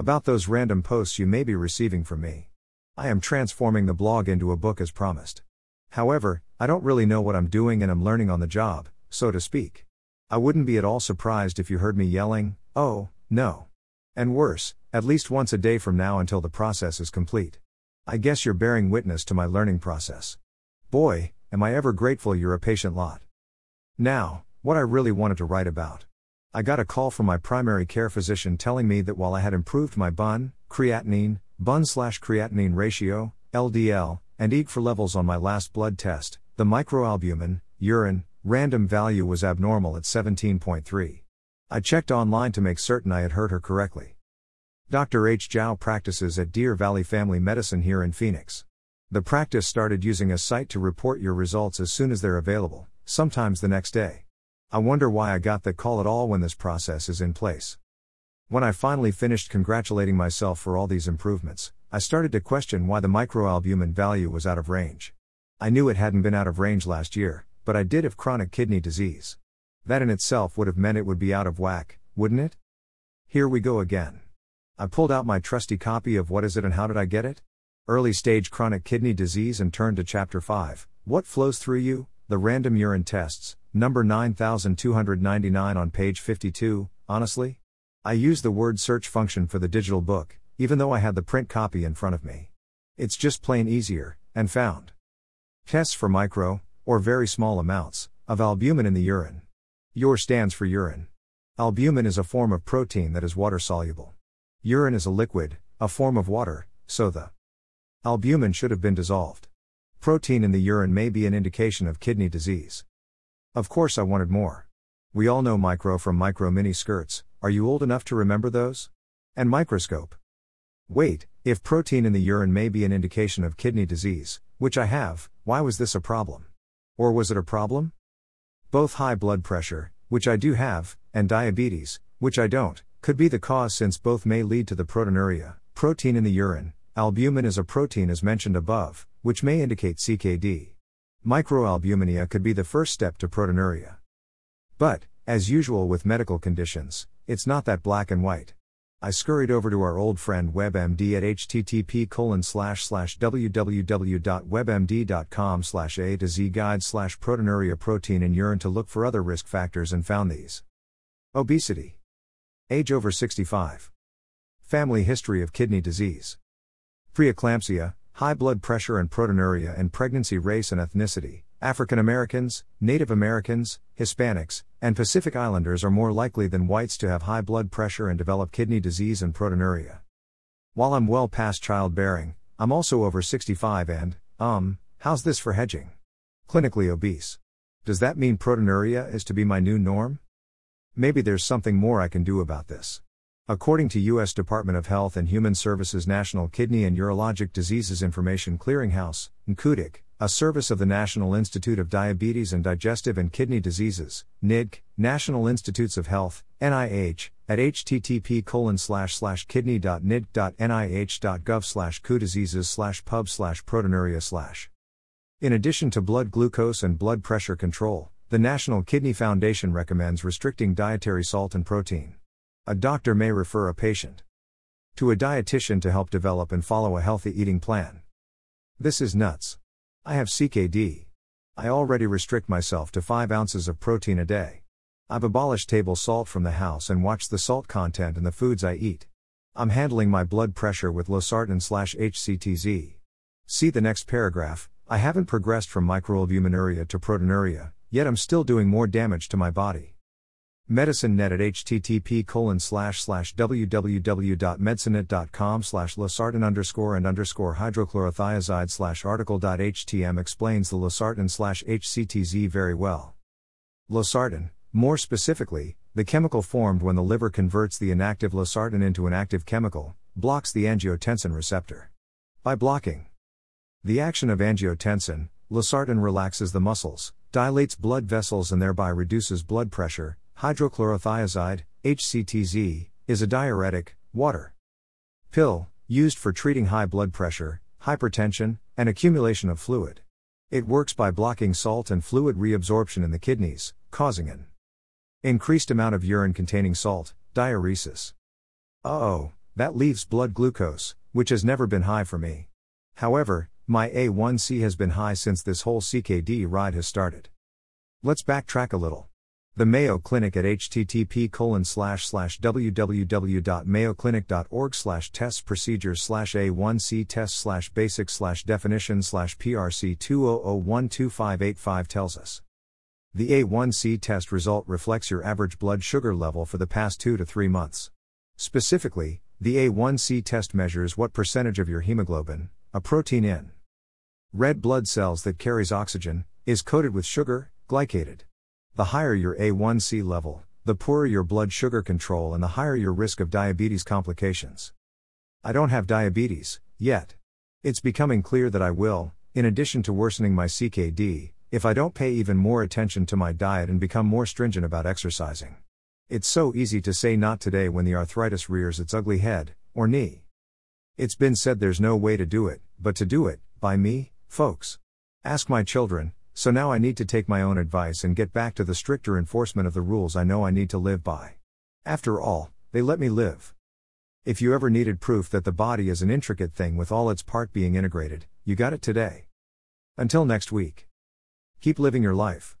About those random posts you may be receiving from me. I am transforming the blog into a book as promised. However, I don't really know what I'm doing and I'm learning on the job, so to speak. I wouldn't be at all surprised if you heard me yelling, oh, no. And worse, at least once a day from now until the process is complete. I guess you're bearing witness to my learning process. Boy, am I ever grateful you're a patient lot. Now, what I really wanted to write about. I got a call from my primary care physician telling me that while I had improved my BUN, creatinine, BUN slash creatinine ratio, LDL, and EGFR levels on my last blood test, the microalbumin, urine, random value was abnormal at 17.3. I checked online to make certain I had heard her correctly. Dr. H. Zhao practices at Deer Valley Family Medicine here in Phoenix. The practice started using a site to report your results as soon as they're available, sometimes the next day. I wonder why I got that call at all when this process is in place. When I finally finished congratulating myself for all these improvements, I started to question why the microalbumin value was out of range. I knew it hadn't been out of range last year, but I did have chronic kidney disease. That in itself would have meant it would be out of whack, wouldn't it? Here we go again. I pulled out my trusty copy of What Is It and How Did I Get It? Early stage chronic kidney disease and turned to Chapter 5 What Flows Through You? The Random Urine Tests, number 9299 on page 52. Honestly? I used the word search function for the digital book, even though I had the print copy in front of me. It's just plain easier, and found. Tests for micro, or very small amounts, of albumin in the urine. UR stands for urine. Albumin is a form of protein that is water soluble. Urine is a liquid, a form of water, so the albumin should have been dissolved. Protein in the urine may be an indication of kidney disease. Of course, I wanted more. We all know micro from micro mini skirts, are you old enough to remember those? And microscope. Wait, if protein in the urine may be an indication of kidney disease, which I have, why was this a problem? Or was it a problem? Both high blood pressure, which I do have, and diabetes, which I don't, could be the cause since both may lead to the proteinuria, protein in the urine. Albumin is a protein as mentioned above, which may indicate CKD. Microalbuminemia could be the first step to proteinuria. But, as usual with medical conditions, it's not that black and white. I scurried over to our old friend WebMD at http www.webmd.com slash a to z guide slash proteinuria protein in urine to look for other risk factors and found these. Obesity. Age over 65. Family history of kidney disease. Preeclampsia, high blood pressure and proteinuria and pregnancy race and ethnicity. African Americans, Native Americans, Hispanics, and Pacific Islanders are more likely than whites to have high blood pressure and develop kidney disease and proteinuria. While I'm well past childbearing, I'm also over 65 and, um, how's this for hedging? Clinically obese. Does that mean proteinuria is to be my new norm? Maybe there's something more I can do about this. According to U.S. Department of Health and Human Services National Kidney and Urologic Diseases Information Clearinghouse, NKUDIC, a service of the National Institute of Diabetes and Digestive and Kidney Diseases, NIDDK, National Institutes of Health, NIH, at http colon slash slash kidney.niddk.nih.gov slash diseases slash pub slash proteinuria slash. In addition to blood glucose and blood pressure control, the National Kidney Foundation recommends restricting dietary salt and protein. A doctor may refer a patient to a dietitian to help develop and follow a healthy eating plan. This is nuts. I have CKD. I already restrict myself to 5 ounces of protein a day. I've abolished table salt from the house and watched the salt content in the foods I eat. I'm handling my blood pressure with losartan slash HCTZ. See the next paragraph. I haven't progressed from microalbuminuria to proteinuria, yet I'm still doing more damage to my body. Medicine Net at http colon slash slash www.medicinenet.com slash losartan underscore and underscore hydrochlorothiazide slash article.htm explains the losartan slash HCTZ very well. Losartan, more specifically, the chemical formed when the liver converts the inactive losartan into an active chemical, blocks the angiotensin receptor. By blocking the action of angiotensin, losartan relaxes the muscles, dilates blood vessels and thereby reduces blood pressure, Hydrochlorothiazide, HCTZ, is a diuretic, water pill, used for treating high blood pressure, hypertension, and accumulation of fluid. It works by blocking salt and fluid reabsorption in the kidneys, causing an increased amount of urine containing salt, diuresis. Oh, that leaves blood glucose, which has never been high for me. However, my A1C has been high since this whole CKD ride has started. Let's backtrack a little. The Mayo Clinic at http www.mayoclinic.org slash tests procedures slash A1C test slash basic slash definition slash PRC 200125585 tells us. The A1C test result reflects your average blood sugar level for the past two to three months. Specifically, the A1C test measures what percentage of your hemoglobin, a protein in red blood cells that carries oxygen, is coated with sugar, glycated. The higher your A1C level, the poorer your blood sugar control and the higher your risk of diabetes complications. I don't have diabetes, yet. It's becoming clear that I will, in addition to worsening my CKD, if I don't pay even more attention to my diet and become more stringent about exercising. It's so easy to say not today when the arthritis rears its ugly head, or knee. It's been said there's no way to do it, but to do it, by me, Folks. Ask my children, so now I need to take my own advice and get back to the stricter enforcement of the rules I know I need to live by. After all, they let me live. If you ever needed proof that the body is an intricate thing with all its part being integrated, you got it today. Until next week. Keep living your life.